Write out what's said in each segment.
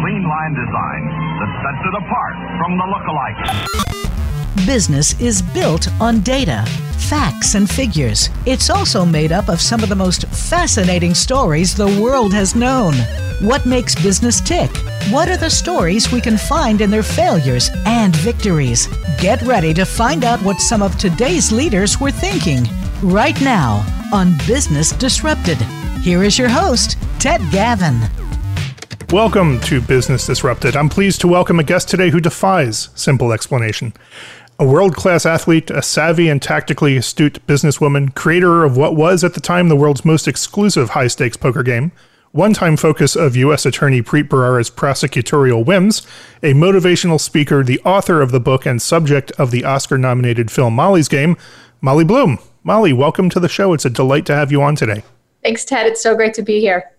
clean line design that sets it apart from the. Business is built on data, facts, and figures. It's also made up of some of the most fascinating stories the world has known. What makes business tick? What are the stories we can find in their failures and victories? Get ready to find out what some of today's leaders were thinking right now on Business Disrupted. Here is your host, Ted Gavin. Welcome to Business Disrupted. I'm pleased to welcome a guest today who defies simple explanation. A world class athlete, a savvy and tactically astute businesswoman, creator of what was at the time the world's most exclusive high stakes poker game, one time focus of U.S. Attorney Preet Bharara's prosecutorial whims, a motivational speaker, the author of the book, and subject of the Oscar nominated film Molly's Game, Molly Bloom. Molly, welcome to the show. It's a delight to have you on today. Thanks, Ted. It's so great to be here.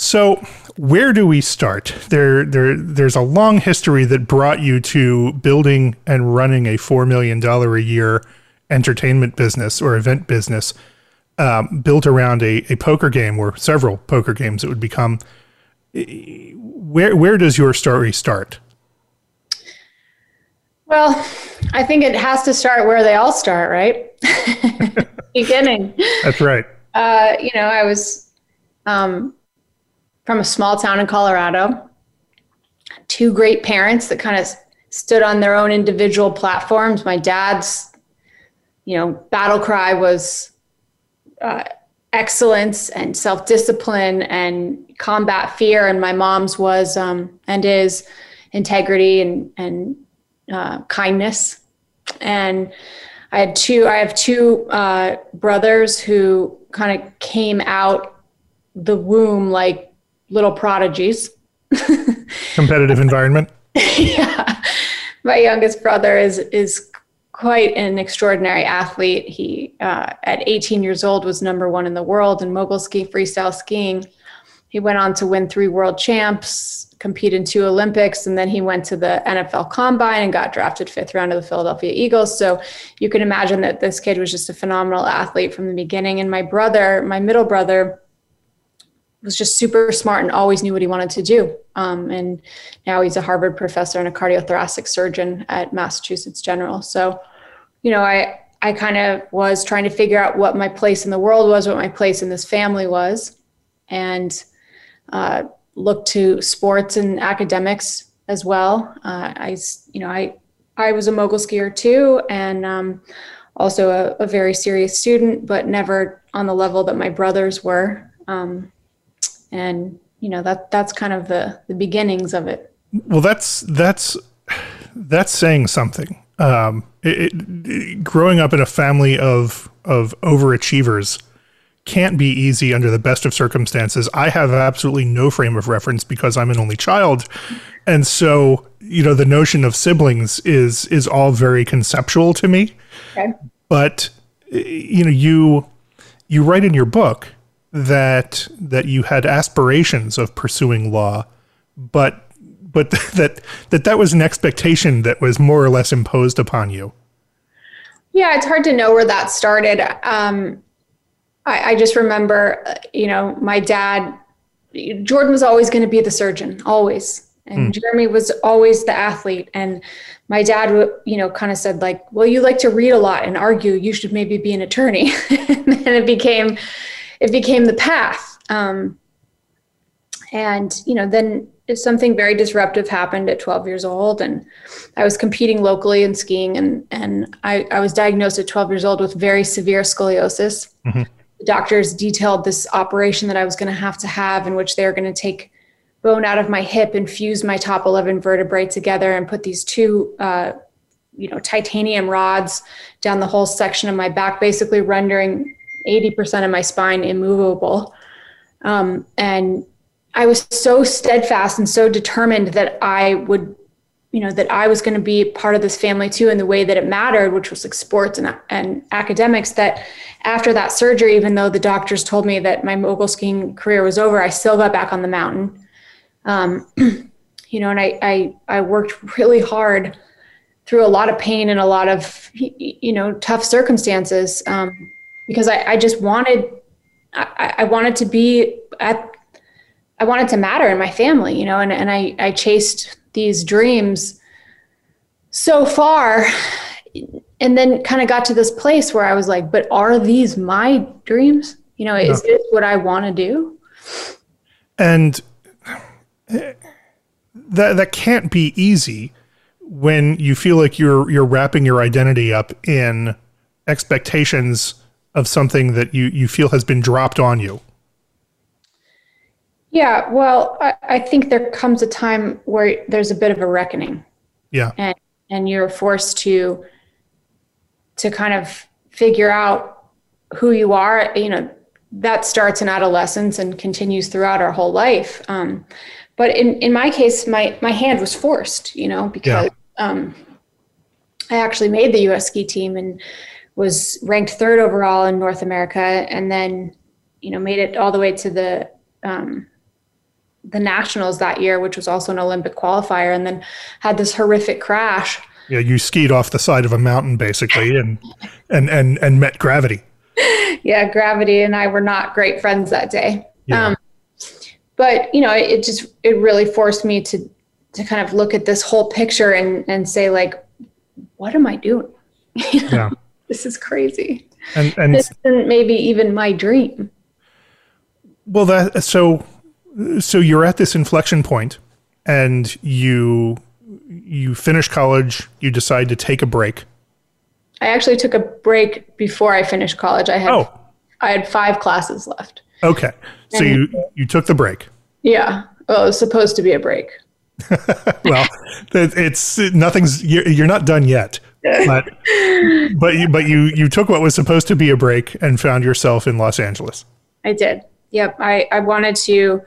So, where do we start? There, there, there's a long history that brought you to building and running a $4 million a year entertainment business or event business um, built around a, a poker game or several poker games it would become. Where where does your story start? Well, I think it has to start where they all start, right? Beginning. That's right. Uh, you know, I was um, from a small town in Colorado. Two great parents that kind of stood on their own individual platforms. My dad's, you know, battle cry was uh, excellence and self discipline and combat fear. And my mom's was um, and is integrity and and uh, kindness. And I had two. I have two uh, brothers who kind of came out the womb like little prodigies. Competitive environment. yeah, my youngest brother is is quite an extraordinary athlete. He, uh, at 18 years old, was number one in the world in mogul ski, freestyle skiing. He went on to win three world champs, compete in two Olympics, and then he went to the NFL Combine and got drafted fifth round of the Philadelphia Eagles. So you can imagine that this kid was just a phenomenal athlete from the beginning. And my brother, my middle brother, was just super smart and always knew what he wanted to do. Um, and now he's a Harvard professor and a cardiothoracic surgeon at Massachusetts General. So you know, I I kind of was trying to figure out what my place in the world was, what my place in this family was, and uh, looked to sports and academics as well. Uh, I, you know, I I was a mogul skier too, and um, also a, a, very serious student, but never on the level that my brothers were. Um, and you know that that's kind of the the beginnings of it. Well, that's that's that's saying something um, it, it, growing up in a family of of overachievers can't be easy under the best of circumstances. I have absolutely no frame of reference because I'm an only child, and so you know the notion of siblings is is all very conceptual to me. Okay. But you know you you write in your book that that you had aspirations of pursuing law, but but that that that was an expectation that was more or less imposed upon you. Yeah, it's hard to know where that started. Um, I, I just remember, uh, you know, my dad, Jordan was always going to be the surgeon, always. And mm. Jeremy was always the athlete. And my dad, you know, kind of said like, well, you like to read a lot and argue, you should maybe be an attorney. and then it became, it became the path. Um, and, you know, then something very disruptive happened at 12 years old and i was competing locally in skiing and, and I, I was diagnosed at 12 years old with very severe scoliosis mm-hmm. the doctors detailed this operation that i was going to have to have in which they were going to take bone out of my hip and fuse my top 11 vertebrae together and put these two uh, you know titanium rods down the whole section of my back basically rendering 80% of my spine immovable um, and I was so steadfast and so determined that I would, you know, that I was going to be part of this family too in the way that it mattered, which was like sports and, and academics. That after that surgery, even though the doctors told me that my mogul skiing career was over, I still got back on the mountain. Um, you know, and I, I, I worked really hard through a lot of pain and a lot of, you know, tough circumstances um, because I, I just wanted, I, I wanted to be at I wanted to matter in my family, you know, and, and I, I chased these dreams so far and then kind of got to this place where I was like, but are these my dreams? You know, is this what I want to do? And that that can't be easy when you feel like you're you're wrapping your identity up in expectations of something that you you feel has been dropped on you. Yeah, well, I, I think there comes a time where there's a bit of a reckoning. Yeah. And and you're forced to to kind of figure out who you are. You know, that starts in adolescence and continues throughout our whole life. Um, but in, in my case, my, my hand was forced, you know, because yeah. um, I actually made the US ski team and was ranked third overall in North America and then, you know, made it all the way to the, um, the nationals that year, which was also an Olympic qualifier, and then had this horrific crash. Yeah, you skied off the side of a mountain basically and and and and met gravity. Yeah, gravity and I were not great friends that day. Yeah. Um, but you know, it, it just it really forced me to to kind of look at this whole picture and and say like, what am I doing? yeah. This is crazy. And, and this isn't maybe even my dream. Well, that so so you're at this inflection point, and you you finish college. You decide to take a break. I actually took a break before I finished college. I had oh. I had five classes left. Okay. So and you you took the break. Yeah. Well, it was supposed to be a break. well, it's nothing's you're, you're not done yet. But but you, but you you took what was supposed to be a break and found yourself in Los Angeles. I did. Yep. I I wanted to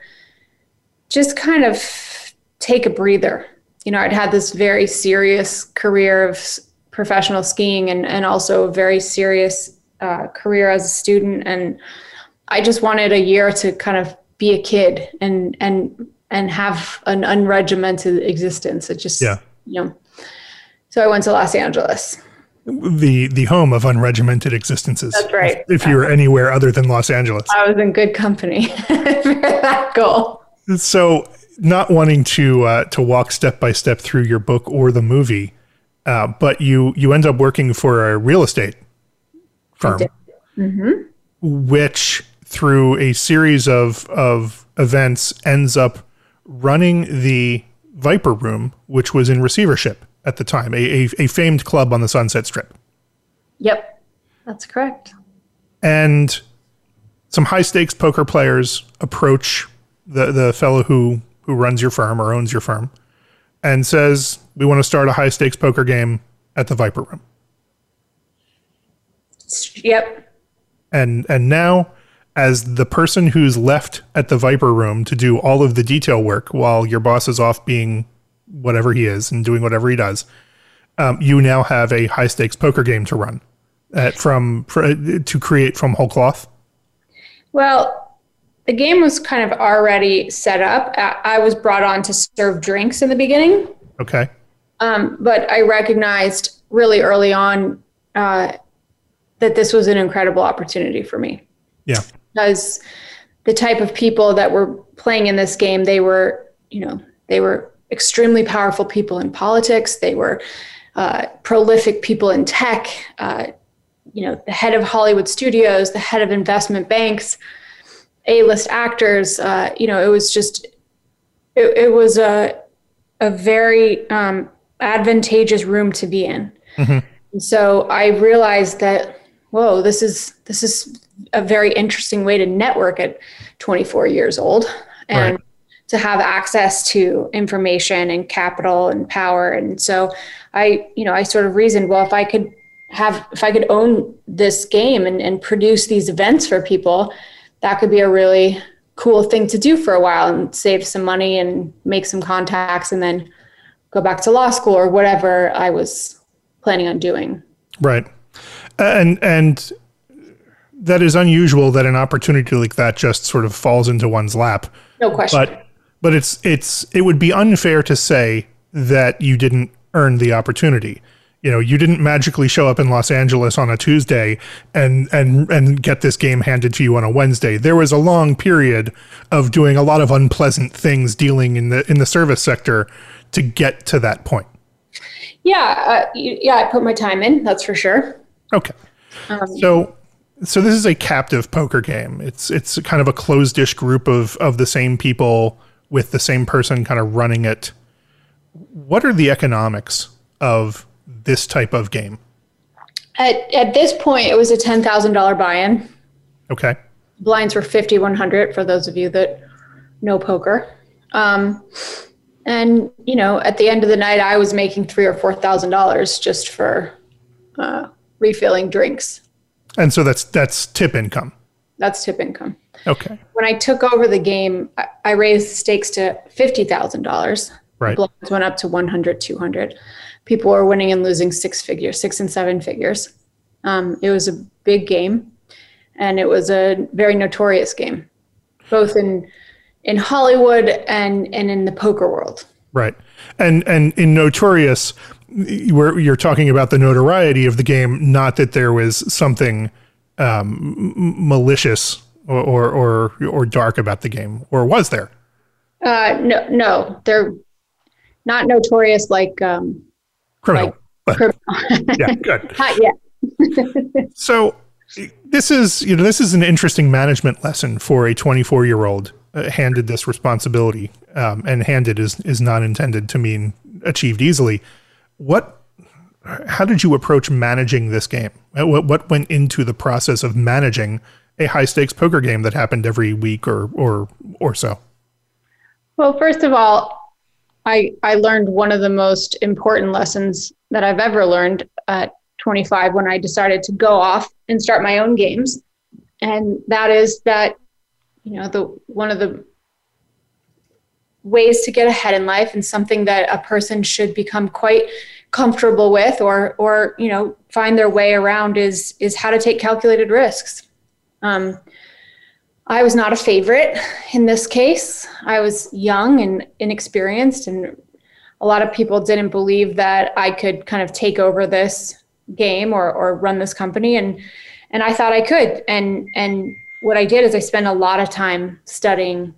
just kind of take a breather. You know, I'd had this very serious career of professional skiing and and also a very serious uh, career as a student and I just wanted a year to kind of be a kid and and and have an unregimented existence. It just yeah. you know. So I went to Los Angeles. The the home of unregimented existences. That's right. If, if you were anywhere other than Los Angeles. I was in good company for that goal. So not wanting to uh, to walk step by step through your book or the movie, uh, but you you end up working for a real estate firm, mm-hmm. which through a series of of events ends up running the Viper Room, which was in receivership at the time, a, a, a famed club on the Sunset Strip. Yep, that's correct. And some high stakes poker players approach the the fellow who who runs your firm or owns your firm and says, "We want to start a high stakes poker game at the Viper Room." Yep. And and now as the person who's left at the Viper room to do all of the detail work while your boss is off being whatever he is and doing whatever he does, um, you now have a high stakes poker game to run at, from to create from whole cloth. Well, the game was kind of already set up. I was brought on to serve drinks in the beginning. Okay. Um, but I recognized really early on uh, that this was an incredible opportunity for me. Yeah because the type of people that were playing in this game, they were, you know, they were extremely powerful people in politics. They were uh, prolific people in tech. Uh, you know, the head of Hollywood studios, the head of investment banks, A-list actors. Uh, you know, it was just, it, it was a a very um, advantageous room to be in. Mm-hmm. so I realized that, whoa, this is this is a very interesting way to network at 24 years old and right. To have access to information and capital and power and so i you know i sort of reasoned well if i could have if i could own this game and, and produce these events for people that could be a really cool thing to do for a while and save some money and make some contacts and then go back to law school or whatever i was planning on doing right and and that is unusual that an opportunity like that just sort of falls into one's lap. No question. But but it's it's it would be unfair to say that you didn't earn the opportunity. You know, you didn't magically show up in Los Angeles on a Tuesday and and and get this game handed to you on a Wednesday. There was a long period of doing a lot of unpleasant things dealing in the in the service sector to get to that point. Yeah, uh, yeah, I put my time in. That's for sure. Okay. Um, so so this is a captive poker game. It's it's kind of a closed-ish group of of the same people with the same person kind of running it. What are the economics of this type of game? At at this point, it was a ten thousand dollar buy-in. Okay. Blinds were fifty one hundred for those of you that know poker. Um, and you know, at the end of the night, I was making three or four thousand dollars just for uh, refilling drinks. And so that's that's tip income. That's tip income. Okay. When I took over the game, I, raised stakes to fifty thousand dollars. Right. Blinds went up to 100, 200. People were winning and losing six figures, six and seven figures. Um, it was a big game, and it was a very notorious game, both in in Hollywood and and in the poker world. Right. And and in Notorious, where you're talking about the notoriety of the game, not that there was something um, malicious or, or, or or dark about the game, or was there? Uh, no, no, they're not notorious like um, criminal. Like criminal. yeah, good. Not yet. so this is you know this is an interesting management lesson for a 24 year old uh, handed this responsibility, um, and handed is is not intended to mean achieved easily. What? How did you approach managing this game? What what went into the process of managing a high stakes poker game that happened every week or or or so? Well, first of all, I I learned one of the most important lessons that I've ever learned at 25 when I decided to go off and start my own games, and that is that you know the one of the ways to get ahead in life and something that a person should become quite comfortable with or or you know find their way around is is how to take calculated risks um, i was not a favorite in this case i was young and inexperienced and a lot of people didn't believe that i could kind of take over this game or or run this company and and i thought i could and and what I did is I spent a lot of time studying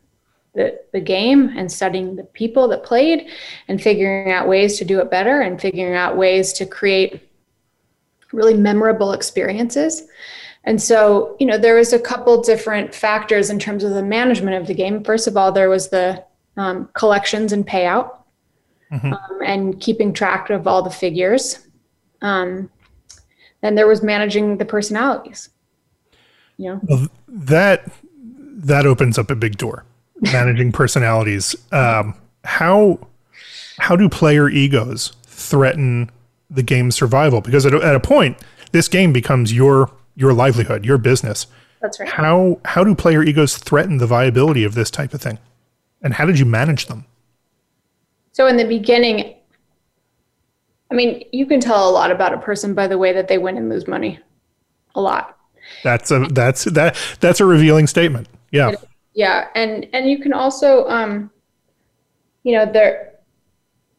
the, the game and studying the people that played and figuring out ways to do it better and figuring out ways to create really memorable experiences. And so, you know, there was a couple different factors in terms of the management of the game. First of all, there was the um, collections and payout mm-hmm. um, and keeping track of all the figures. Um, then there was managing the personalities. You know? Well, that that opens up a big door. Managing personalities. Um, how how do player egos threaten the game's survival? Because at a, at a point, this game becomes your your livelihood, your business. That's right. How how do player egos threaten the viability of this type of thing? And how did you manage them? So in the beginning, I mean, you can tell a lot about a person by the way that they win and lose money. A lot. That's a that's that that's a revealing statement. Yeah. Yeah, and and you can also um you know there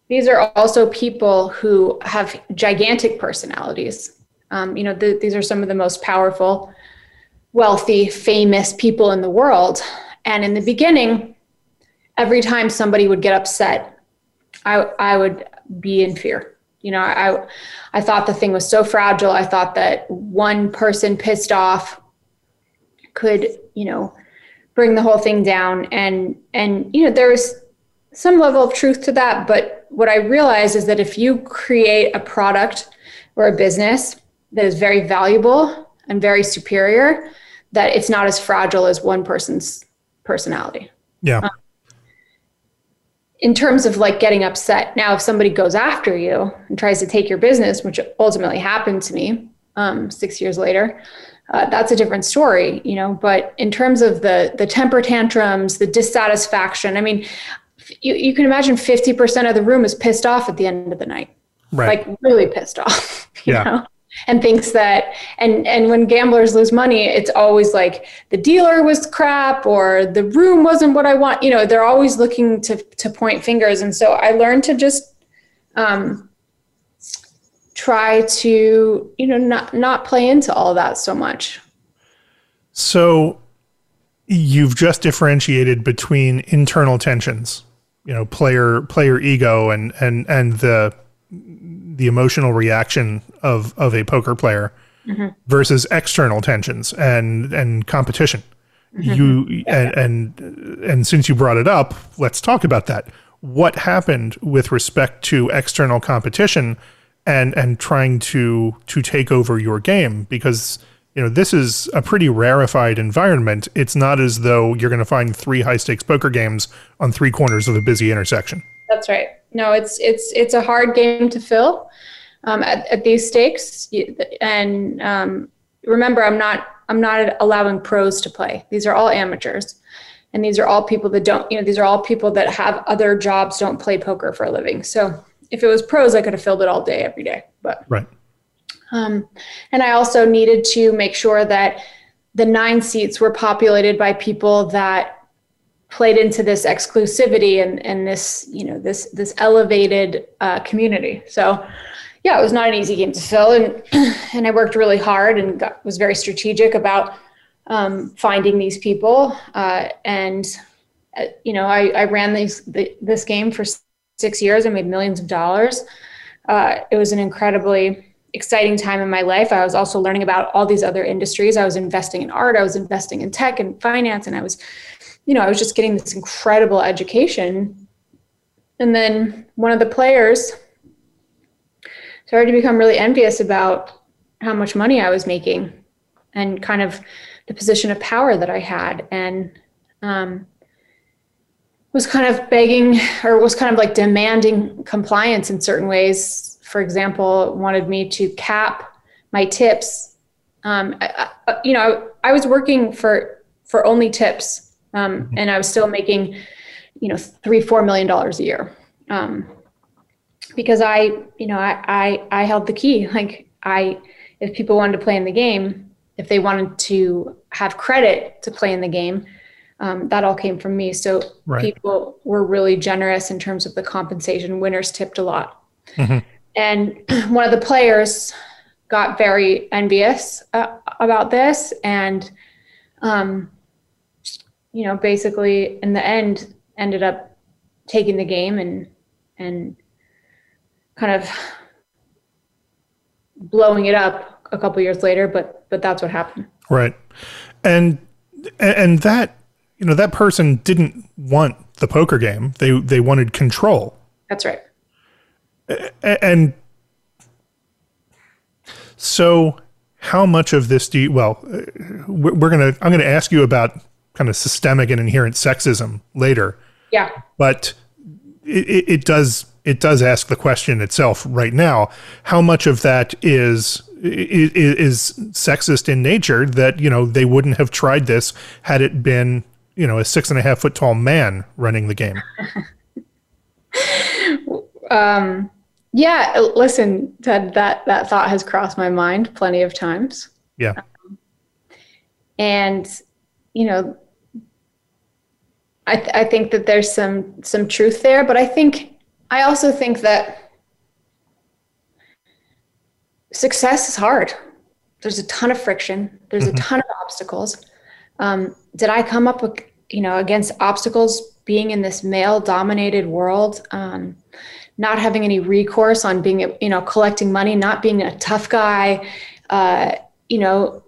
these are also people who have gigantic personalities. Um, you know, the, these are some of the most powerful, wealthy, famous people in the world. And in the beginning, every time somebody would get upset, I, I would be in fear. You know, I I thought the thing was so fragile. I thought that one person pissed off could, you know, bring the whole thing down. And and you know, there was some level of truth to that. But what I realized is that if you create a product or a business that is very valuable and very superior, that it's not as fragile as one person's personality. Yeah. Um, in terms of like getting upset now if somebody goes after you and tries to take your business which ultimately happened to me um, six years later uh, that's a different story you know but in terms of the the temper tantrums the dissatisfaction i mean you, you can imagine 50% of the room is pissed off at the end of the night right. like really pissed off you yeah. know and thinks that and and when gamblers lose money it's always like the dealer was crap or the room wasn't what i want you know they're always looking to to point fingers. And so i learned to just um, try to you know not not play into all that so much. So you've just differentiated between internal tensions, you know, player player ego and and and the the emotional reaction of of a poker player mm-hmm. versus external tensions and and competition. Mm-hmm. You and, and and since you brought it up, let's talk about that. What happened with respect to external competition and and trying to to take over your game because you know this is a pretty rarefied environment. It's not as though you're going to find three high stakes poker games on three corners of a busy intersection. That's right. No, it's it's it's a hard game to fill um, at, at these stakes. And um, remember, I'm not I'm not allowing pros to play. These are all amateurs, and these are all people that don't. You know, these are all people that have other jobs, don't play poker for a living. So if it was pros, I could have filled it all day, every day. But Right. um, and I also needed to make sure that the nine seats were populated by people that played into this exclusivity and, and this, you know, this, this elevated uh, community. So yeah, it was not an easy game to fill. And, and I worked really hard and got, was very strategic about um, finding these people. Uh, and, uh, you know, I, I ran these, the, this game for six years. I made millions of dollars. Uh, it was an incredibly exciting time in my life. I was also learning about all these other industries. I was investing in art, I was investing in tech and finance, and I was, you know, I was just getting this incredible education. And then one of the players started to become really envious about how much money I was making and kind of the position of power that I had. And um, was kind of begging or was kind of like demanding compliance in certain ways. For example, wanted me to cap my tips. Um, I, I, you know, I, I, was working for for only tips, um, and I was still making, you know, three four million dollars a year, um, because I, you know, I, I I held the key. Like I, if people wanted to play in the game, if they wanted to have credit to play in the game, um, that all came from me. So Right. people were really generous in terms of the compensation. Winners tipped a lot. And one of the players got very envious uh, about this. And, um, you know, basically in the end ended up taking the game and, and kind of blowing it up a couple years later. But, but that's what happened. Right. And and that you know that person didn't want the poker game. They they wanted control. That's right. And so how much of this do you well we're we're going to I'm going to ask you about kind of systemic and inherent sexism later. Yeah. but it, it, does it does ask the question itself right now how much of that is is, is sexist in nature that you know they wouldn't have tried this had it been you know a six and a half foot tall man running the game Um, yeah, listen, Ted, that, that thought has crossed my mind plenty of times. yeah And, you know, I, th- I think that there's some, some truth there, but I think, I also think that success is hard. There's a ton of friction. There's a ton of obstacles. Um, did I come up with, you know, against obstacles being in this male dominated world? Um, not having any recourse on being, you know, collecting money, not being a tough guy, uh, you know,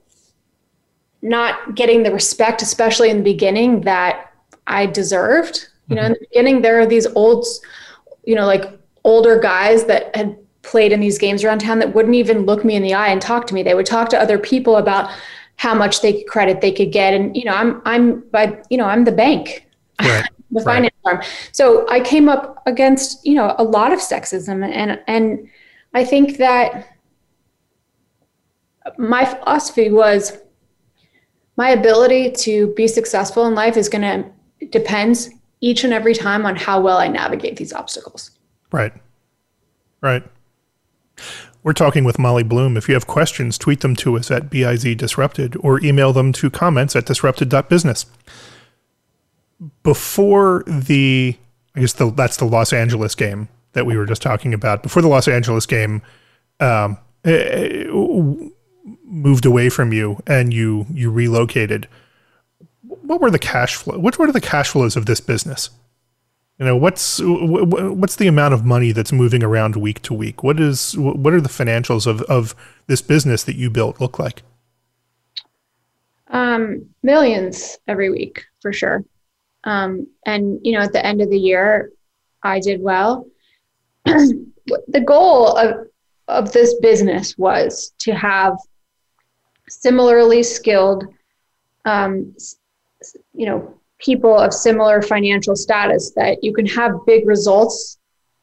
not getting the respect, especially in the beginning, that I deserved. You know, in mm-hmm. the beginning, there are these old, you know, like older guys that had played in these games around town that wouldn't even look me in the eye and talk to me. They would talk to other people about how much they credit they could get, and you know, I'm I'm but you know, I'm the bank right the Right. finance firm. So I came up against, you know, a lot of sexism and and I think that my philosophy was my ability to be successful in life is going to depends each and every time on how well I navigate these obstacles. right right we're talking with Molly Bloom. If you have questions, tweet them to us at BIZ Disrupted or email them to comments at disrupted.business. Before the, I guess the, that's the Los Angeles game that we were just talking about. Before the Los Angeles game, um, eh, moved away from you and you you relocated, what were the cash flow? What were the cash flows of this business? You know, what's what's the amount of money that's moving around week to week? What is what are the financials of of this business that you built look like? Um, millions every week for sure. Um, and you know, at the end of the year, I did well. the goal of of this business was to have similarly skilled, um, you know, people of similar financial status that you can have big results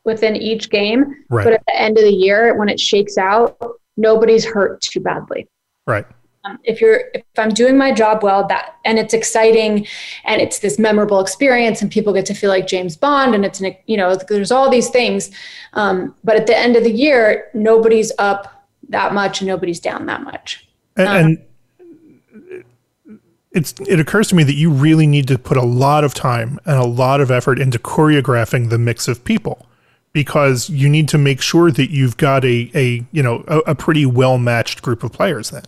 within each game, right. but at the end of the year, when it shakes out, nobody's hurt too badly. Right. Um, if you're if i'm doing my job well that and it's exciting and it's this memorable experience and people get to feel like james bond and it's an you know there's all these things um, but at the end of the year nobody's up that much and nobody's down that much and, um, and it's it occurs to me that you really need to put a lot of time and a lot of effort into choreographing the mix of people because you need to make sure that you've got a a you know a, a pretty well matched group of players then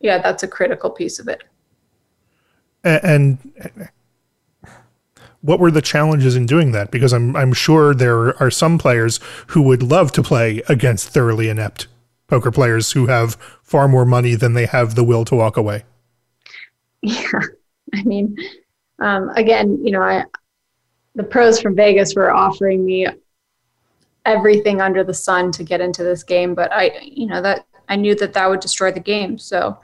yeah, that's a critical piece of it. And what were the challenges in doing that? Because I'm I'm sure there are some players who would love to play against thoroughly inept poker players who have far more money than they have the will to walk away. Yeah, I mean, um, again, you know, I the pros from Vegas were offering me everything under the sun to get into this game, but I, you know, that I knew that that would destroy the game. So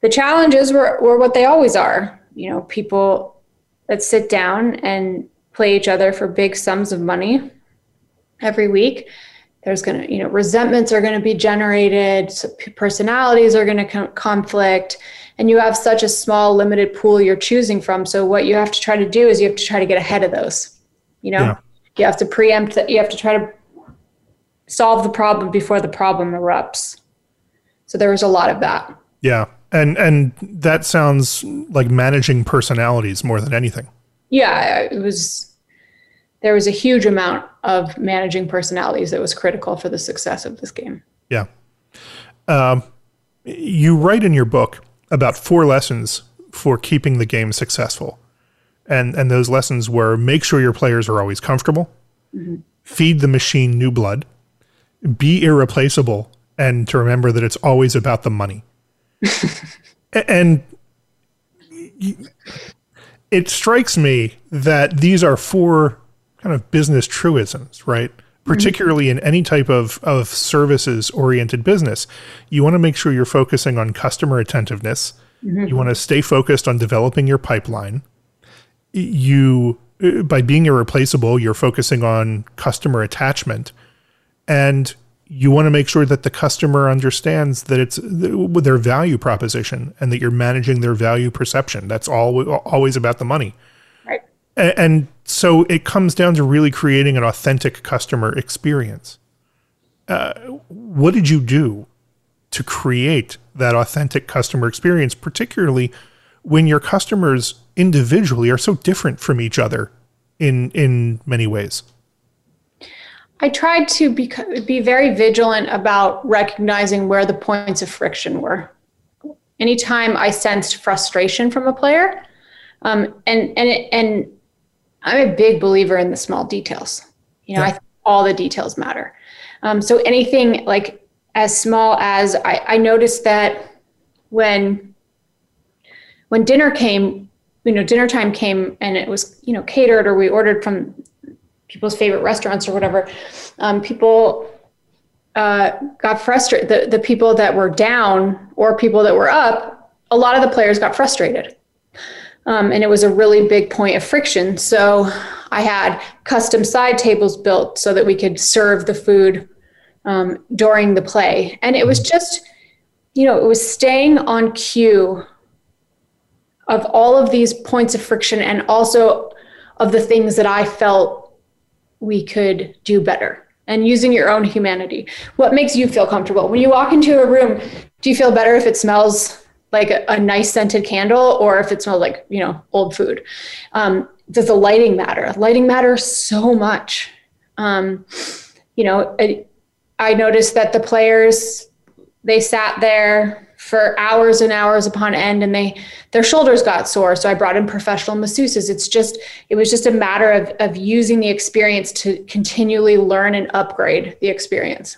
the challenges were, were what they always are. You know, people that sit down and play each other for big sums of money every week. There's going to, you know, resentments are going to be generated, personalities are going to conflict, and you have such a small, limited pool you're choosing from. So, what you have to try to do is you have to try to get ahead of those. You know, yeah. you have to preempt that, you have to try to solve the problem before the problem erupts. So there was a lot of that. Yeah. And and that sounds like managing personalities more than anything. Yeah, it was there was a huge amount of managing personalities that was critical for the success of this game. Yeah. Um, you write in your book about four lessons for keeping the game successful. And and those lessons were make sure your players are always comfortable, mm-hmm. feed the machine new blood, be irreplaceable and to remember that it's always about the money. and it strikes me that these are four kind of business truisms, right? Mm-hmm. Particularly in any type of, of services oriented business, you want to make sure you're focusing on customer attentiveness. Mm-hmm. You want to stay focused on developing your pipeline. You, by being irreplaceable, you're focusing on customer attachment. And you want to make sure that the customer understands that it's their value proposition and that you're managing their value perception. That's all always about the money. Right. And so it comes down to really creating an authentic customer experience. Uh, what did you do to create that authentic customer experience, particularly when your customers individually are so different from each other in in many ways? I tried to be, be very vigilant about recognizing where the points of friction were. Anytime I sensed frustration from a player, um, and and and I'm a big believer in the small details. You know, yeah. I think all the details matter. Um, so anything like as small as I, I noticed that when when dinner came, you know, dinner time came and it was you know catered or we ordered from people's favorite restaurants or whatever, um, people uh, got frustrated. The, the people that were down or people that were up, a lot of the players got frustrated. Um, and it was a really big point of friction. So I had custom side tables built so that we could serve the food um, during the play. And it was just, you know, it was staying on cue of all of these points of friction and also of the things that I felt we could do better and using your own humanity. What makes you feel comfortable? When you walk into a room, do you feel better if it smells like a, a nice scented candle or if it smells like, you know, old food? Um, does the lighting matter? Lighting matters so much. Um, you know, it, I noticed that the players they sat there for hours and hours upon end and they their shoulders got sore so i brought in professional masseuses it's just it was just a matter of of using the experience to continually learn and upgrade the experience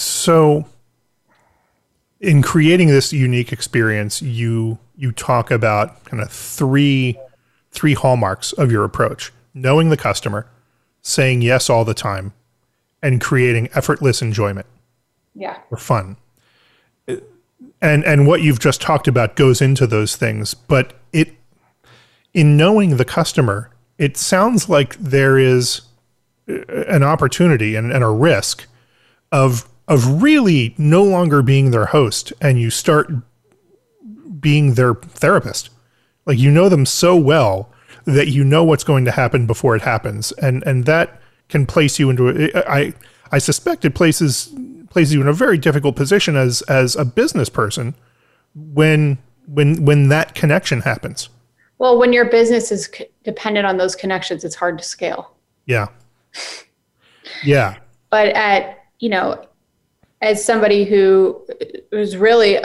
so in creating this unique experience you you talk about kind of three three hallmarks of your approach knowing the customer saying yes all the time and creating effortless enjoyment. Yeah. Or fun. And and what you've just talked about goes into those things, but it in knowing the customer, it sounds like there is uh, an opportunity and, and a risk of of really no longer being their host and you start being their therapist. Like you know them so well that you know what's going to happen before it happens. And and that can place you into a, I I suspect it places places you in a very difficult position as as a business person when when when that connection happens. Well, when your business is c- dependent on those connections, it's hard to scale. Yeah. Yeah. but at you know, as somebody who was really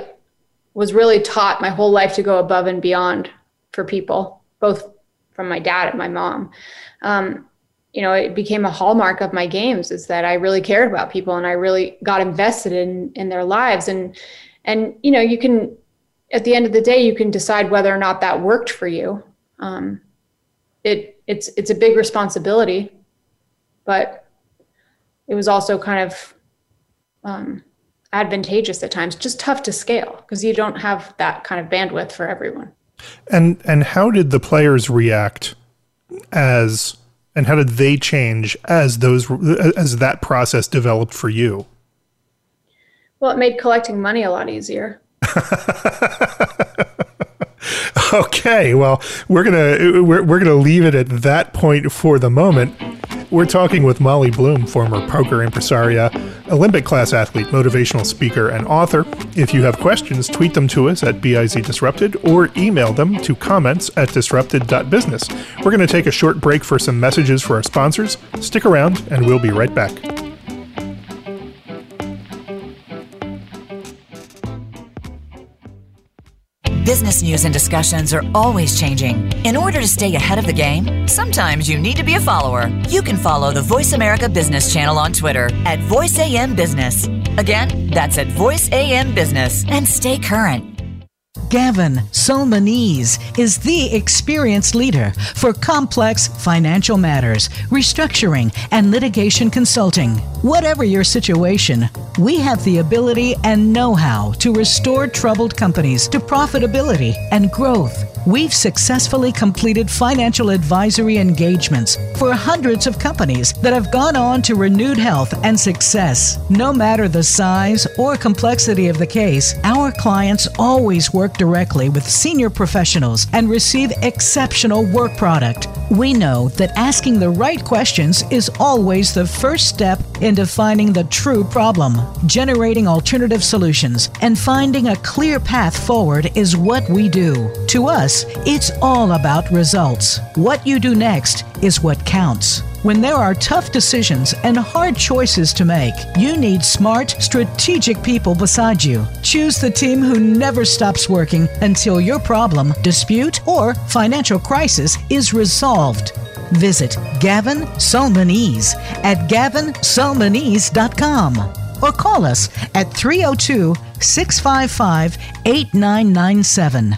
was really taught my whole life to go above and beyond for people, both from my dad and my mom. Um, you know, it became a hallmark of my games is that I really cared about people and I really got invested in in their lives and and you know, you can at the end of the day you can decide whether or not that worked for you. Um, it it's it's a big responsibility, but it was also kind of um, advantageous at times, just tough to scale because you don't have that kind of bandwidth for everyone. And and how did the players react as and how did they change as those as that process developed for you? Well, it made collecting money a lot easier. okay, well, we're gonna we're, we're gonna leave it at that point for the moment. We're talking with Molly Bloom, former poker impresaria, Olympic class athlete, motivational speaker, and author. If you have questions, tweet them to us at BIZ Disrupted or email them to comments at disrupted.business. We're going to take a short break for some messages for our sponsors. Stick around, and we'll be right back. Business news and discussions are always changing. In order to stay ahead of the game, sometimes you need to be a follower. You can follow the Voice America Business channel on Twitter at VoiceAM Business. Again, that's at VoiceAM Business and stay current. Gavin Solmonese is the experienced leader for complex financial matters, restructuring, and litigation consulting. Whatever your situation, we have the ability and know how to restore troubled companies to profitability and growth. We've successfully completed financial advisory engagements for hundreds of companies that have gone on to renewed health and success. No matter the size or complexity of the case, our clients always work directly with senior professionals and receive exceptional work product. We know that asking the right questions is always the first step in defining the true problem. Generating alternative solutions and finding a clear path forward is what we do. To us, it's all about results. What you do next is what counts. When there are tough decisions and hard choices to make, you need smart, strategic people beside you. Choose the team who never stops working until your problem, dispute, or financial crisis is resolved. Visit Gavin Solmonese at gavinsolmonese.com or call us at 302 655 8997.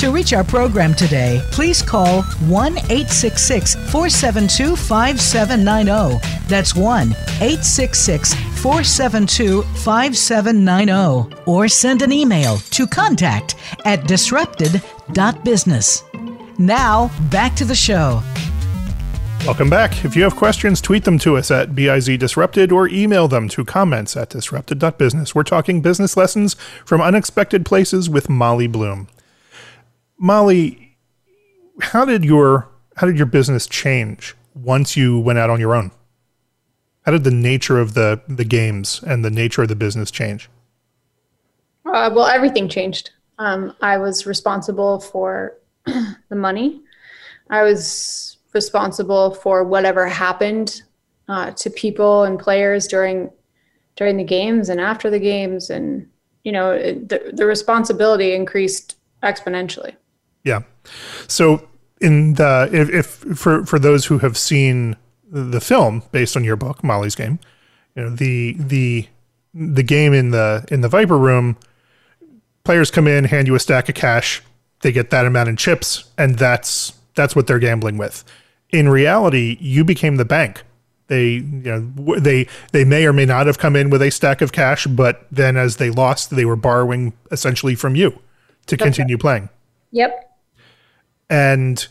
To reach our program today, please call 1 866 472 5790. That's 1 866 472 5790. Or send an email to contact at disrupted.business. Now, back to the show. Welcome back. If you have questions, tweet them to us at BIZ Disrupted or email them to comments at disrupted.business. We're talking business lessons from unexpected places with Molly Bloom. Molly, how did your how did your business change once you went out on your own? How did the nature of the the games and the nature of the business change? Uh, well, everything changed. Um, I was responsible for the money. I was responsible for whatever happened uh, to people and players during during the games and after the games, and you know it, the the responsibility increased exponentially. Yeah. So in the if, if for for those who have seen the film based on your book, Molly's Game, you know the the the game in the in the Viper Room, players come in, hand you a stack of cash, they get that amount in chips, and that's that's what they're gambling with. In reality, you became the bank. They you know they they may or may not have come in with a stack of cash, but then as they lost, they were borrowing essentially from you to That's continue right. playing. Yep. And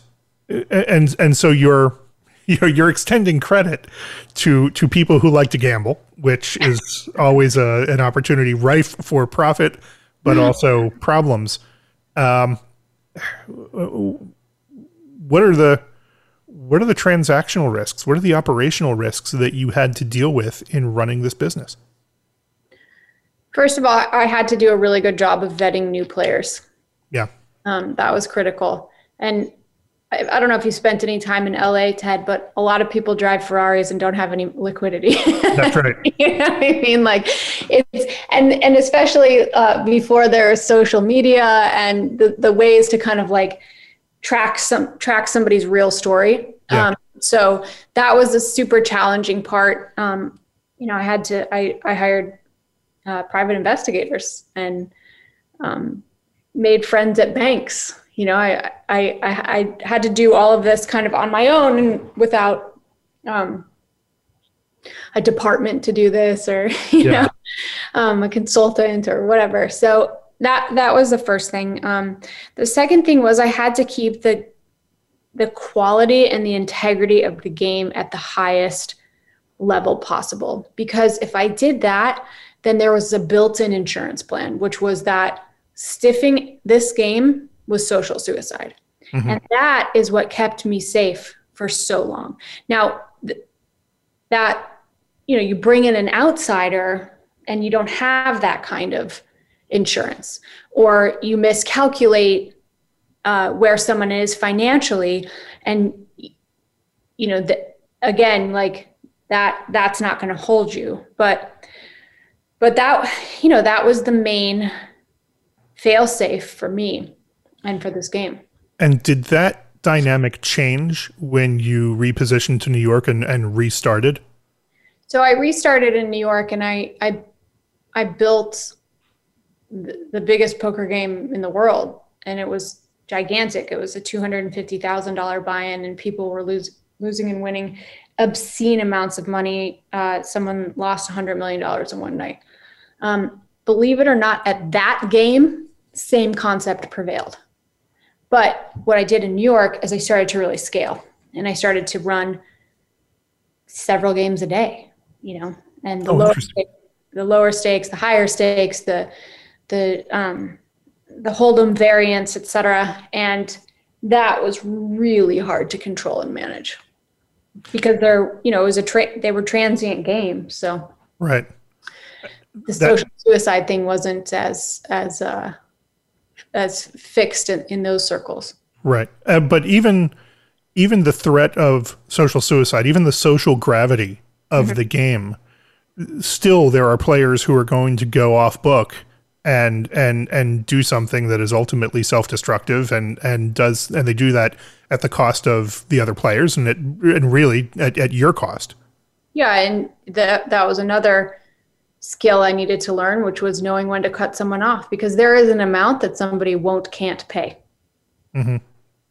and and so you're you're you're extending credit to to people who like to gamble, which is always a, an opportunity rife for profit, but also problems. Um, what are the what are the transactional risks? What are the operational risks that you had to deal with in running this business? First of all, I had to do a really good job of vetting new players. Yeah. Um, that was critical. And I, I don't know if you spent any time in LA, Ted, but a lot of people drive Ferraris and don't have any liquidity. That's right. you know what I mean? Like it's and and especially uh, before there is social media and the the ways to kind of like track some track somebody's real story. Yeah. Um, so that was a super challenging part. Um, you know, I had to I I hired uh, private investigators and um, made friends at banks. You know, I, I I I had to do all of this kind of on my own and without um, a department to do this or you Yeah. know um, a consultant or whatever. So that that was the first thing. Um, the second thing was I had to keep the the quality and the integrity of the game at the highest level possible because if I did that, then there was a built-in insurance plan, which was that stiffing this game was social suicide. And that is what kept me safe for so long. Now, th- that, you know, you bring in an outsider and you don't have that kind of insurance, or you miscalculate uh, where someone is financially, and, you know, the, again, like that, that's not going to hold you. But, but that, you know, that was the main fail safe for me and for this game. And did that dynamic change when you repositioned to New York and, and restarted? So I restarted in New York and I I I built the, the biggest poker game in the world and it was gigantic. It was a $250,000 buy-in and people were lose, losing and winning obscene amounts of money. Uh, someone lost $100 million in one night. Um, believe it or not, at that game, same concept prevailed. But what I did in New York is I started to really scale and I started to run several games a day, you know, and the Oh, lower stakes, the lower stakes, the higher stakes, the the um, the hold'em variants, et cetera, and that was really hard to control and manage because they're you know it was a tra- they were transient games, so Right. the That- social suicide thing wasn't as as uh, as fixed in, in those circles. Right. Uh, but even even the threat of social suicide, even the social gravity of the game, still there are players who are going to go off book and and and do something that is ultimately self-destructive and and does and they do that at the cost of the other players and it and really at, at your cost. Yeah, and that that was another skill I needed to learn, which was knowing when to cut someone off because there is an amount that somebody won't can't pay.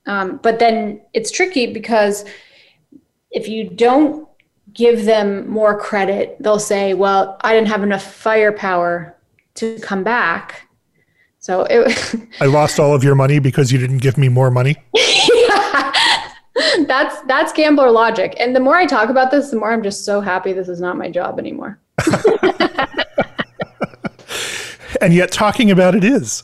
Um, but then it's tricky because if you don't give them more credit, they'll say, "Well, I didn't have enough firepower to come back." So it, I lost all of your money because you didn't give me more money. that that's that's gambler logic. And the more I talk about this, the more I'm just so happy this is not my job anymore. and yet talking about it is.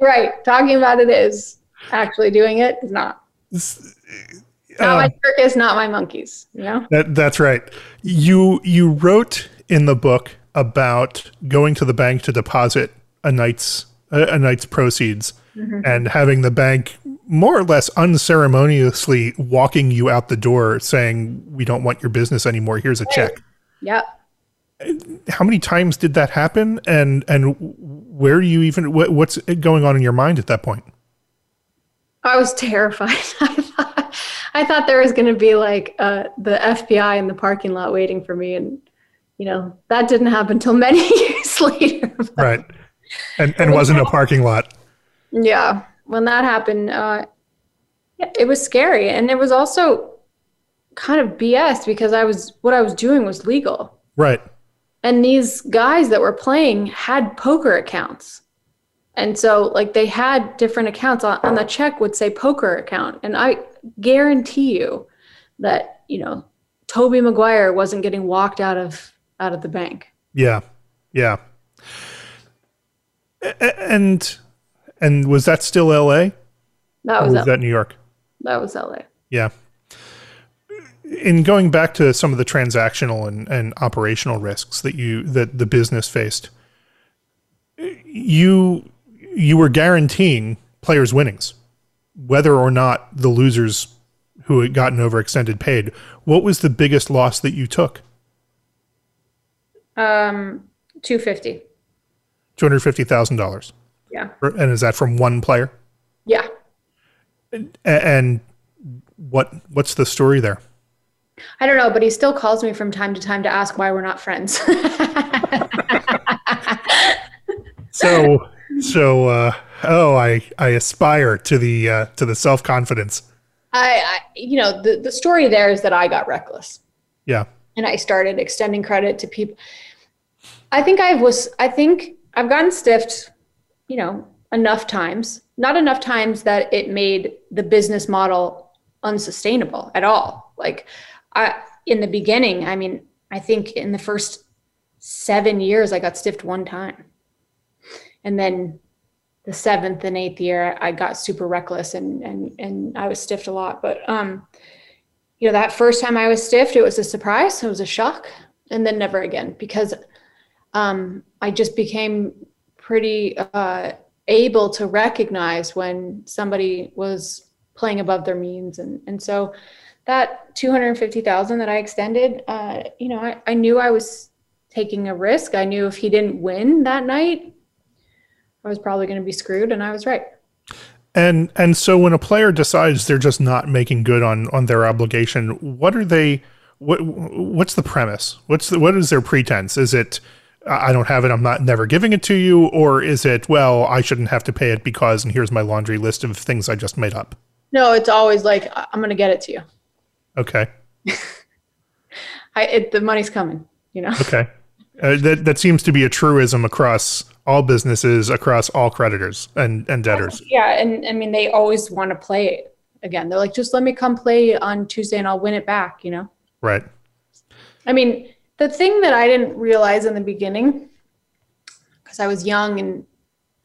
Right. Talking about it is. Actually doing it is not. not my circus, not my monkeys. You know? That that's right. You you wrote in the book about going to the bank to deposit a night's a, a night's proceeds Mm-hmm. and having the bank more or less unceremoniously walking you out the door saying we don't want your business anymore here's a check Yep. How many times did that happen? And and where do you even what, what's going on in your mind at that point? I was terrified. I thought, I thought there was going to be like uh, the FBI in the parking lot waiting for me, and you know that didn't happen until many years later. right. And and wasn't a parking lot. Yeah, when that happened, uh, it was scary, and it was also kind of BS because I was what I was doing was legal, right and these guys that were playing had poker accounts. And so, like, they had different accounts on, on the check would say poker account. And I guarantee you that, you know, Tobey Maguire wasn't getting walked out of out of the bank. Yeah, yeah. And and was that still L.A. That or was was that New York? that was LA. Yeah. In going back to some of the transactional and, and operational risks that you that the business faced, you you were guaranteeing players' winnings, whether or not the losers who had gotten overextended paid. What was the biggest loss that you took? Um, two fifty. Two hundred fifty thousand dollars. Yeah. And is that from one player? Yeah. A- And what what's the story there? I don't know, but he still calls me from time to time to ask why we're not friends. So so uh, oh I I aspire to the uh, to the self confidence. I, I, you know, the the story there is that I got reckless. Yeah. and I started extending credit to people. I think I was, I think I've gotten stiffed, you know, enough times, not enough times that it made the business model unsustainable at all. Like I, in the beginning, I mean, I think in the first seven years, I got stiffed one time. And then the seventh and eighth year, I got super reckless and, and, and I was stiffed a lot. But, um, you know, that first time I was stiffed, it was a surprise. It was a shock. And then never again because um, I just became pretty uh, able to recognize when somebody was playing above their means. And, and so that 250,000 that I extended, uh, you know, I, I knew I was taking a risk. I knew if he didn't win that night, I was probably going to be screwed. And I was right. And and so when a player decides they're just not making good on on their obligation, what are they? What what's the premise? What's the, what is their pretense? Is it I don't have it, I'm not never giving it to you, or is it well I shouldn't have to pay it because and here's my laundry list of things I just made up. No, it's always like, "I- I'm going to get it to you. Okay, I, it, the money's coming, you know? okay, uh, that that seems to be a truism across all businesses, across all creditors and and debtors. Yeah, and I mean they always want to play it again. They're like, just let me come play on Tuesday and I'll win it back, you know? Right. I mean, the thing that I didn't realize in the beginning, because I was young and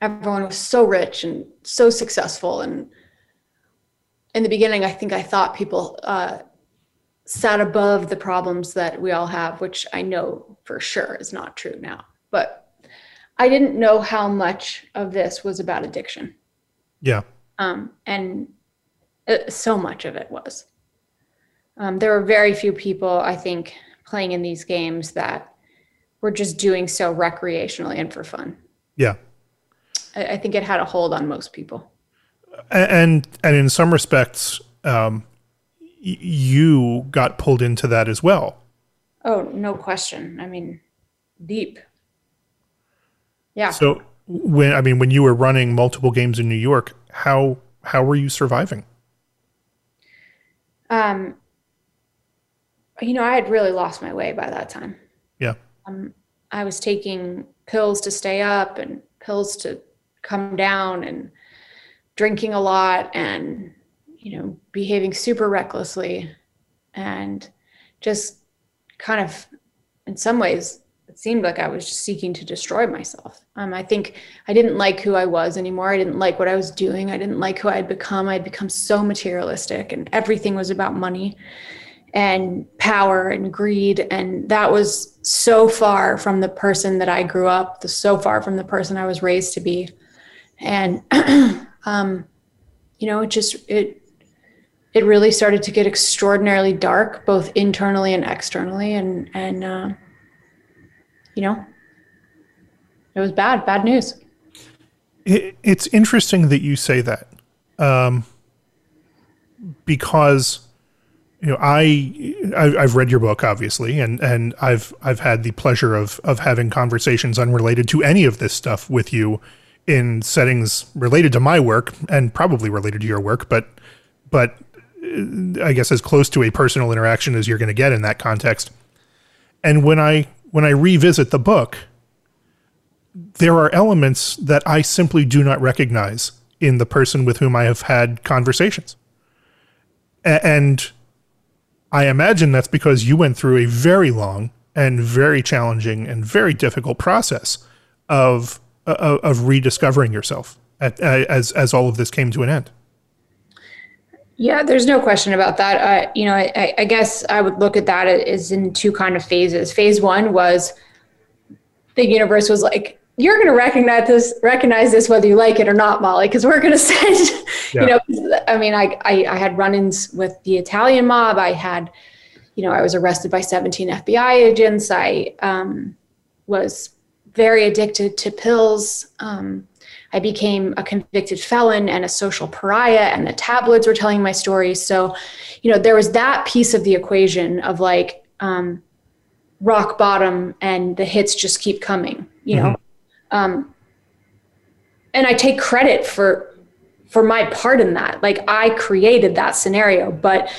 everyone was so rich and so successful. And in the beginning, I think I thought people uh, sat above the problems that we all have, which I know for sure is not true now. But I didn't know how much of this was about addiction. Yeah. um, and uh, so much of it was. Um, there were very few people, I think, playing in these games that were just doing so recreationally and for fun. Yeah. I, I think it had a hold on most people. And and in some respects, um, you got pulled into that as well. Oh, no question. I mean, deep. Yeah. So when I mean when you were running multiple games in New York, how how were you surviving? um, you know, I had really lost my way by that time. Yeah. um, I was taking pills to stay up and pills to come down and drinking a lot and you know, behaving super recklessly and just kind of, in some ways, it seemed like I was just seeking to destroy myself. Um, I think I didn't like who I was anymore. I didn't like what I was doing. I didn't like who I had become. I'd become so materialistic and everything was about money and power and greed. And that was so far from the person that I grew up, the, so far from the person I was raised to be. And, um, you know, it just, it, it really started to get extraordinarily dark, both internally and externally. And, and, uh, you know, it was bad, bad news. It, it's interesting that you say that, um, because you know I, I have read your book obviously, and and I've I've had the pleasure of of having conversations unrelated to any of this stuff with you in settings related to my work and probably related to your work, but but I guess as close to a personal interaction as you're going to get in that context. And when I when I revisit the book, there are elements that I simply do not recognize in the person with whom I have had conversations. A- and I imagine that's because you went through a very long and very challenging and very difficult process of of, of rediscovering yourself at, as as all of this came to an end. Yeah, there's no question about that. Uh, you know, I, I, guess I would look at that as in two kind of phases. Phase one was the universe was like, "You're going to recognize this, recognize this whether you like it or not, Molly, because we're going to send." Yeah. You know, I mean, I, I I had run-ins with the Italian mob. I had, you know, I was arrested by 17 FBI agents. I um, was very addicted to pills. Um, I became a convicted felon and a social pariah, and the tabloids were telling my story. So, you know, there was that piece of the equation of like um, rock bottom, and the hits just keep coming. You know, mm-hmm. um, and I take credit for for my part in that. Like I created that scenario, but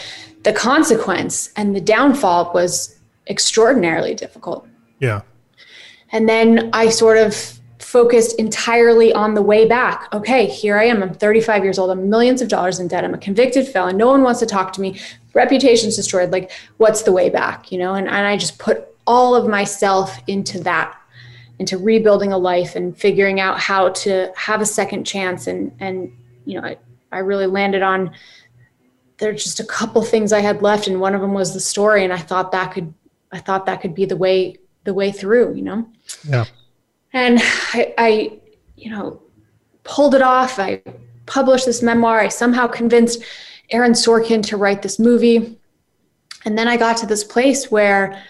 the consequence and the downfall was extraordinarily difficult. Yeah. And then I sort of focused entirely on the way back. Okay, here I am. I'm 35 years old. I'm millions of dollars in debt. I'm a convicted felon. No one wants to talk to me. Reputation's destroyed. Like, what's the way back? You know, and, and I just put all of myself into that, into rebuilding a life and figuring out how to have a second chance. And and you know, I, I really landed on there's just a couple things I had left, and one of them was the story. And I thought that could I thought that could be the way the way through, you know? Yeah. And I, I, you know, pulled it off. I published this memoir. I somehow convinced Aaron Sorkin to write this movie. And then I got to this place where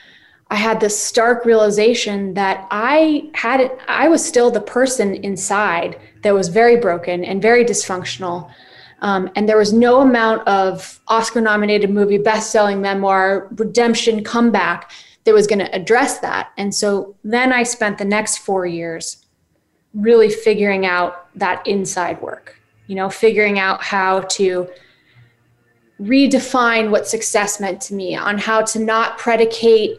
I had this stark realization that I had I was still the person inside that was very broken and very dysfunctional. Um, and there was no amount of Oscar nominated movie, best selling memoir, redemption, comeback that was going to address that. And so then I spent the next four years really figuring out that inside work, you know, figuring out how to redefine what success meant to me, on how to not predicate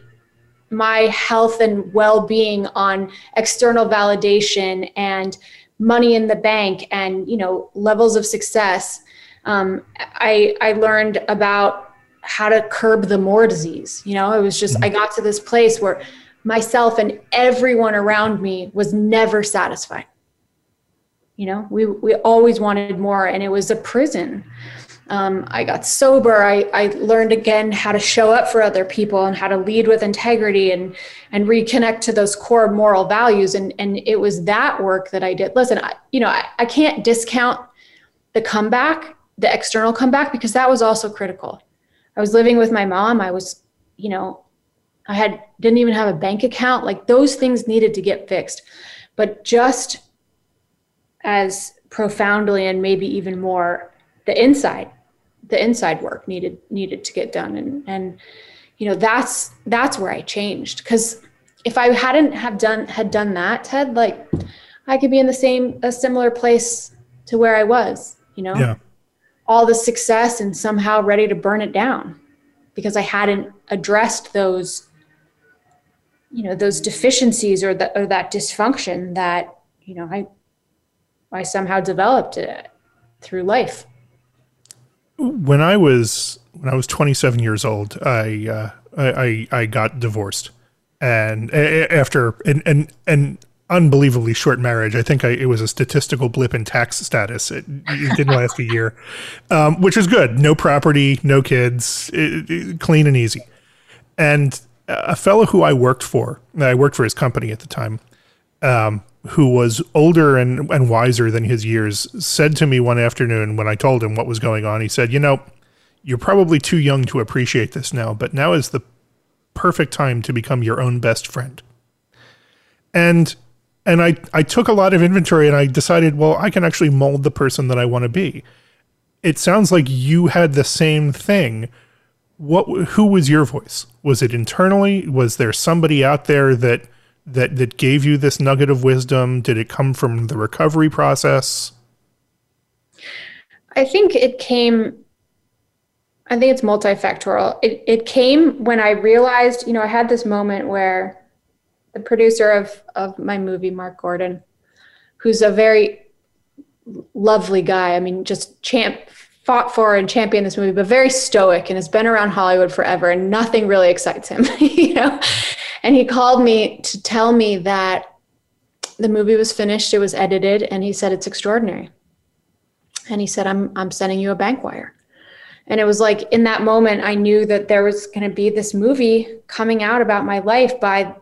my health and well-being on external validation and money in the bank and you know levels of success um, I, I learned about how to curb the more disease. You know, it was just, I got to this place where myself and everyone around me was never satisfied. You know, we, we always wanted more, and it was a prison. Um, I got sober. I, I learned again how to show up for other people and how to lead with integrity and and reconnect to those core moral values. And and it was that work that I did. Listen, I, you know, I, I can't discount the comeback, the external comeback, because that was also critical. I was living with my mom. I was, you know, I had didn't even have a bank account. Like those things needed to get fixed. But just as profoundly and maybe even more the inside the inside work needed needed to get done and and you know that's that's where I changed cuz if I hadn't have done had done that Ted like I could be in the same a similar place to where I was you know yeah all the success and somehow ready to burn it down because I hadn't addressed those you know those deficiencies or, the, or that dysfunction that you know I I somehow developed it through life. when I was when I was 27 years old, I uh, I, I, I got divorced, and after and and an unbelievably short marriage, I think I, it was a statistical blip in tax status. It, it didn't last a year, um, which is good. No property, no kids, it, it- clean and easy. And a fellow who I worked for, I worked for his company at the time, um, who was older and, and wiser than his years, said to me one afternoon when I told him what was going on, he said, You know, you're probably too young to appreciate this now, but now is the perfect time to become your own best friend. And and I, I took a lot of inventory and I decided, well, I can actually mold the person that I want to be. It sounds like you had the same thing. What who was your voice? Was it internally? Was there somebody out there that that that gave you this nugget of wisdom? Did it come from the recovery process? I think it came. I think it's multifactorial. It it came when I realized, you know, I had this moment where the producer of of my movie, Mark Gordon, who's a very lovely guy. I mean, just champ fought for and championed this movie, but very stoic and has been around Hollywood forever, and nothing really excites him, you know. And he called me to tell me that the movie was finished, it was edited, and he said it's extraordinary and he said i'm i'm sending you a bank wire and it was like in that moment i knew that there was going to be this movie coming out about my life by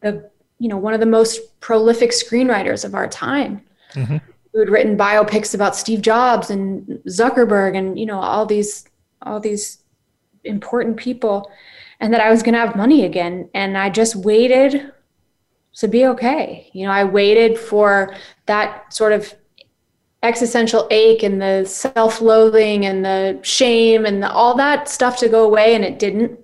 the you know one of the most prolific screenwriters of our time. Mm-hmm. Who had written biopics about steve jobs and zuckerberg and you know all these all these important people and that i was going to have money again. And i just waited to be okay. You know i waited for that sort of existential ache and the self-loathing and the shame and the, all that stuff to go away and it didn't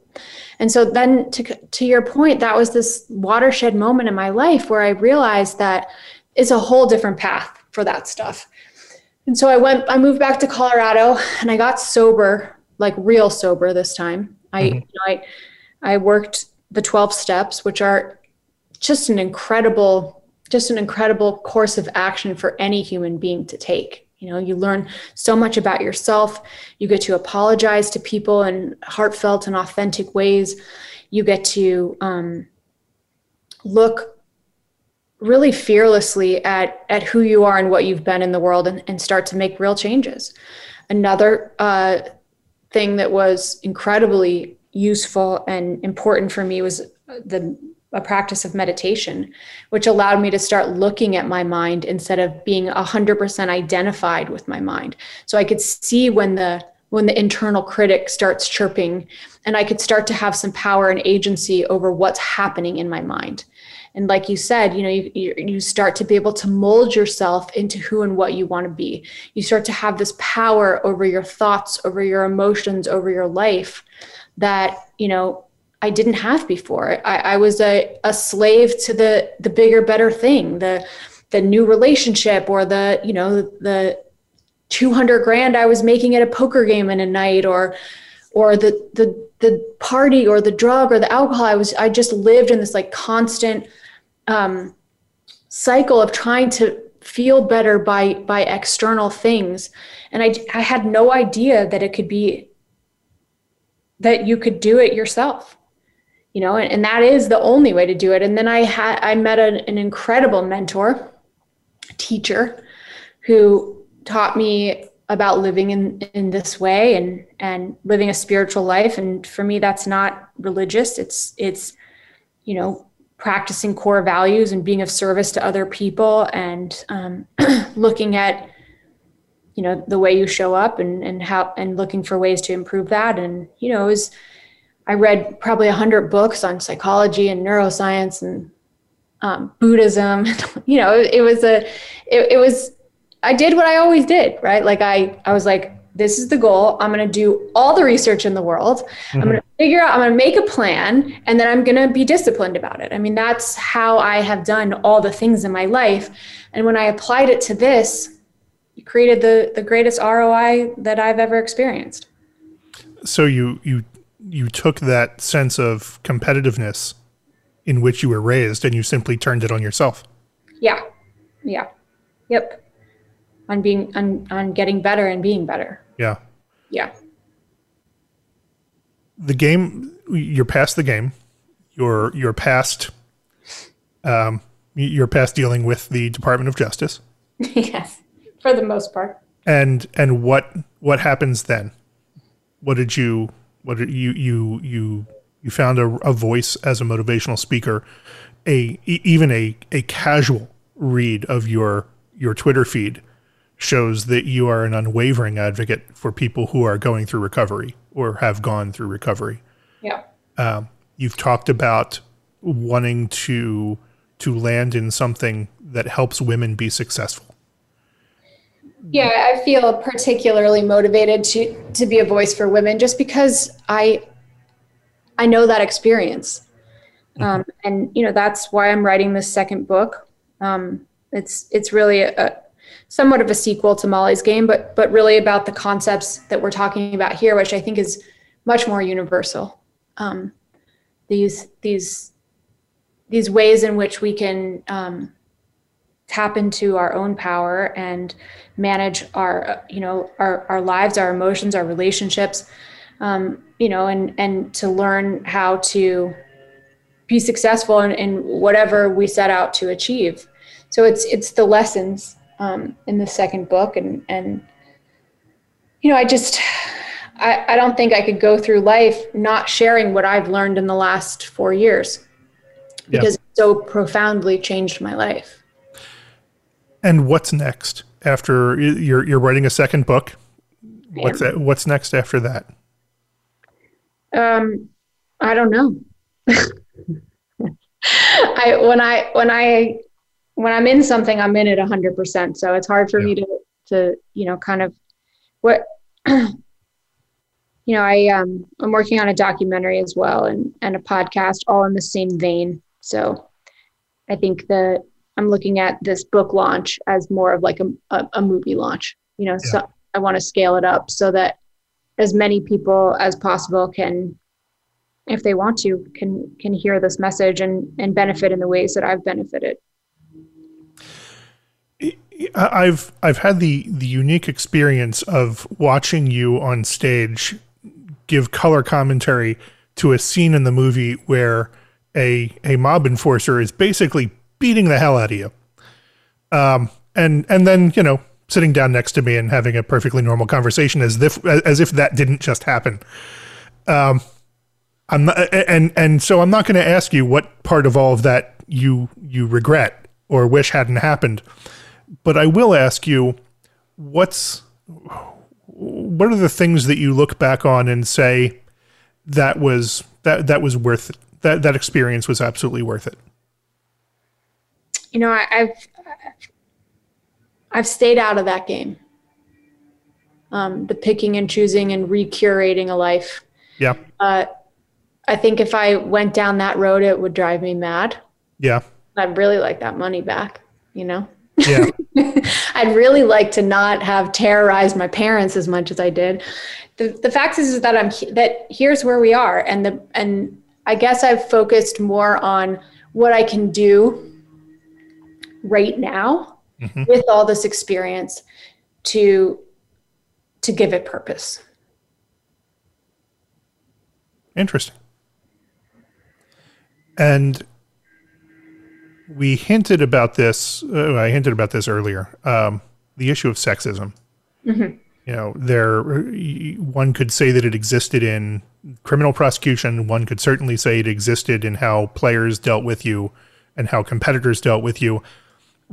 and so then to, to your point that was this watershed moment in my life where i realized that it's a whole different path for that stuff. And so i went i moved back to colorado and i got sober like real sober this time. I mm-hmm. you know, i i worked the 12 steps which are just an incredible just an incredible course of action for any human being to take. You know, you learn so much about yourself. You get to apologize to people in heartfelt and authentic ways. You get to um, look really fearlessly at at who you are and what you've been in the world, and, and start to make real changes. Another uh, thing that was incredibly useful and important for me was the a practice of meditation, which allowed me to start looking at my mind instead of being 100% identified with my mind. So I could see when the when the internal critic starts chirping and I could start to have some power and agency over what's happening in my mind. And like you said, you know, you, you, start to be able to mold yourself into who and what you want to be. You start to have this power over your thoughts, over your emotions, over your life that, you know, I didn't have before. I, I was a, a slave to the the bigger, better thing, the the new relationship or the, you know, the 200 grand I was making at a poker game in a night or or the the the party or the drug or the alcohol. I was I just lived in this like constant um, cycle of trying to feel better by by external things, and I I had no idea that it could be that you could do it yourself you know and, and that is the only way to do it. And then i had i met an, an incredible mentor teacher who taught me about living in in this way and and living a spiritual life. And for me that's not religious. It's it's you know practicing core values and being of service to other people and um, looking at you know the way you show up and and how and looking for ways to improve that. And you know it was I read probably a hundred books on psychology and neuroscience and um, Buddhism. you know, it, it was a, it, it, was, I did what I always did, right? Like I, I was like, this is the goal. I'm going to do all the research in the world. Mm-hmm. I'm going to figure out, I'm going to make a plan and then I'm going to be disciplined about it. I mean, that's how I have done all the things in my life. And when I applied it to this, it created the, the greatest ROI that I've ever experienced. So you, you you took that sense of competitiveness in which you were raised and you simply turned it on yourself. Yeah. Yeah. Yep. On being on on getting better and being better. Yeah. Yeah. The game, you're past the game. You're you're past. Um, you're past dealing with the Department of Justice. yes, for the most part. And and what what happens then? What did you what you you you you found a, a voice as a motivational speaker, a even a a casual read of your your Twitter feed shows that you are an unwavering advocate for people who are going through recovery or have gone through recovery. Yeah. Um, you've talked about wanting to to land in something that helps women be successful. Yeah, I feel particularly motivated to to be a voice for women just because I I know that experience. Um, and you know that's why I'm writing this second book. Um, it's it's really a, a, somewhat of a sequel to Molly's Game, but but really about the concepts that we're talking about here, which I think is much more universal. Um, these these these ways in which we can um, tap into our own power and manage our you know our, our lives our emotions our relationships um, you know and and to learn how to be successful in, in whatever we set out to achieve so it's it's the lessons um, in the second book and and you know i just I, I don't think i could go through life not sharing what i've learned in the last four years because yeah. it so profoundly changed my life and what's next after you're you're writing a second book? What's that, what's next after that? Um, I don't know. I when I when I when I'm in something, I'm in it hundred percent. So it's hard for yeah. me to to you know kind of what you know. I um I'm working on a documentary as well and and a podcast, all in the same vein. So I think the I'm looking at this book launch as more of like a, a, a movie launch. You know, yeah. so I want to scale it up so that as many people as possible can, if they want to, can can hear this message and and benefit in the ways that I've benefited. I've I've had the the unique experience of watching you on stage give color commentary to a scene in the movie where a a mob enforcer is basically beating the hell out of you. Um, and and then you know sitting down next to me and having a perfectly normal conversation as if as if that didn't just happen. Um, I'm not, and and so I'm not going to ask you what part of all of that you you regret or wish hadn't happened, but I will ask you what's what are the things that you look back on and say that was that that was worth it. that that experience was absolutely worth it you know, I, have I've stayed out of that game. Um, the picking and choosing and recurating a life. Yeah. Uh, I think if I went down that road, it would drive me mad. Yeah. I'd really like that money back, you know? Yeah. I'd really like to not have terrorized my parents as much as I did. The, the fact is, is that I'm that here's where we are. And the, and I guess I've focused more on what I can do right now mm-hmm. with all this experience to to give it purpose. Interesting. And we hinted about this uh, i hinted about this earlier um, the issue of sexism. Mm-hmm. you know there one could say that it existed in criminal prosecution. One could certainly say it existed in how players dealt with you and how competitors dealt with you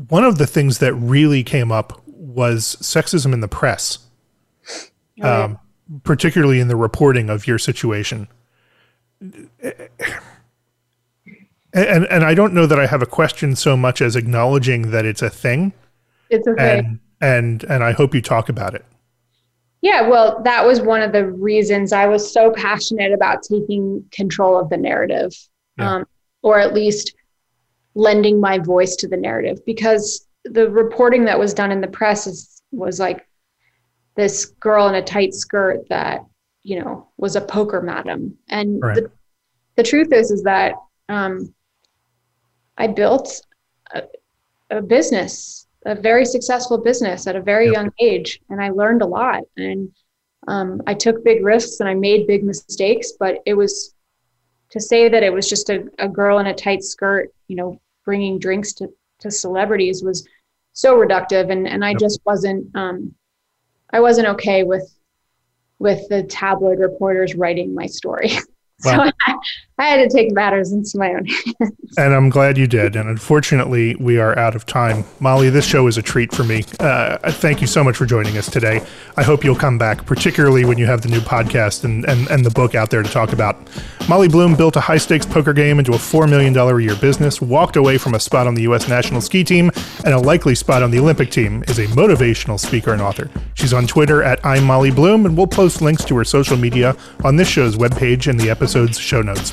one of the things that really came up was sexism in the press, oh, um, particularly in the reporting of your situation. And and I don't know that I have a question so much as acknowledging that it's a thing. It's okay. And and, and I hope you talk about it. Yeah, well, that was one of the reasons I was so passionate about taking control of the narrative, yeah. um, or at least lending my voice to the narrative because the reporting that was done in the press is, was like this girl in a tight skirt that you know was a poker madam and right. the, the truth is is that um, i built a, a, business a very successful business at a very yep. young age and i learned a lot and Um, I took big risks and I made big mistakes, but it was to say that it was just a, a girl in a tight skirt, you know, bringing drinks to, to celebrities was so reductive. And, and I just wasn't, um, I wasn't okay with, with the tabloid reporters writing my story. So I, I, had to take matters into my own hands. And I'm glad you did. And unfortunately, we are out of time. Molly, this show is a treat for me. Uh, thank you so much for joining us today. I hope you'll come back, particularly when you have the new podcast and, and, and the book out there to talk about. Molly Bloom built a high stakes poker game into a $4 million a year business, walked away from a spot on the U.S. national ski team and a likely spot on the Olympic team, is a motivational speaker and author. She's on Twitter at I'm Molly Bloom, and we'll post links to her social media on this show's webpage and the episode episode's show notes.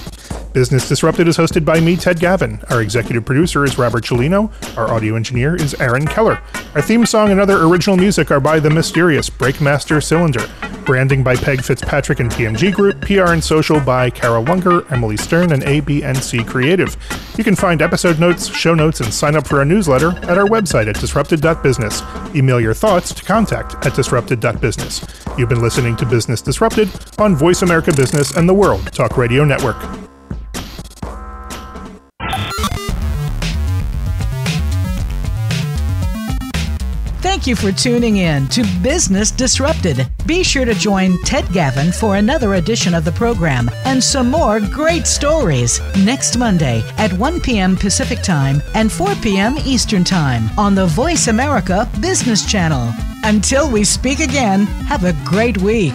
Business Disrupted is hosted by me, Ted Gavin. Our executive producer is Robert Cellino. Our audio engineer is Aaron Keller. Our theme song and other original music are by the mysterious Breakmaster Cylinder. Branding by Peg Fitzpatrick and TMG Group. PR and social by Carol Lunger, Emily Stern, and ABNC Creative. You can find episode notes, show notes, and sign up for our newsletter at our website at disrupted.business. Email your thoughts to contact at disrupted.business. You've been listening to Business Disrupted on Voice America Business and the World Talk Radio Network. Thank you for tuning in to Business Disrupted. Be sure to join Ted Gavin for another edition of the program and some more great stories next Monday at 1 p.m. Pacific Time and 4 p.m. Eastern Time on the Voice America Business Channel. Until we speak again, have a great week.